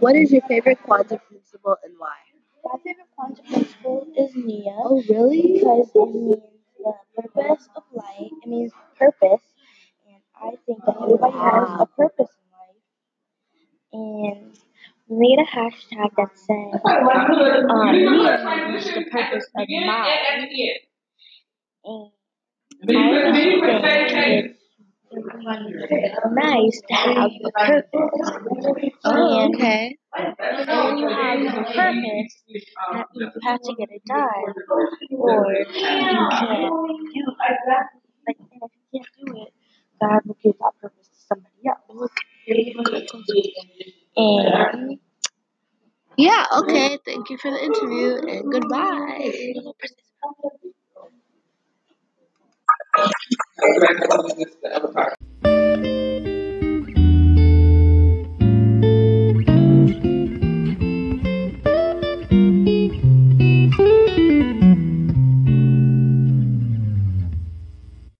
What is your favorite Kwanzaa principle and why? My favorite Kwanzaa principle is Nia. Oh, really? Because it means the purpose of life. It means purpose. And I think that everybody has a purpose in life. And we made a hashtag that said, um, Nia means the purpose of mind. And I just think it's nice to have a purpose. And okay. and when you have a purpose, that you have to get it done, or you can't do it. Like, and if you can't do it, God will give that purpose to somebody else. And Yeah, okay. Thank you for the interview and goodbye.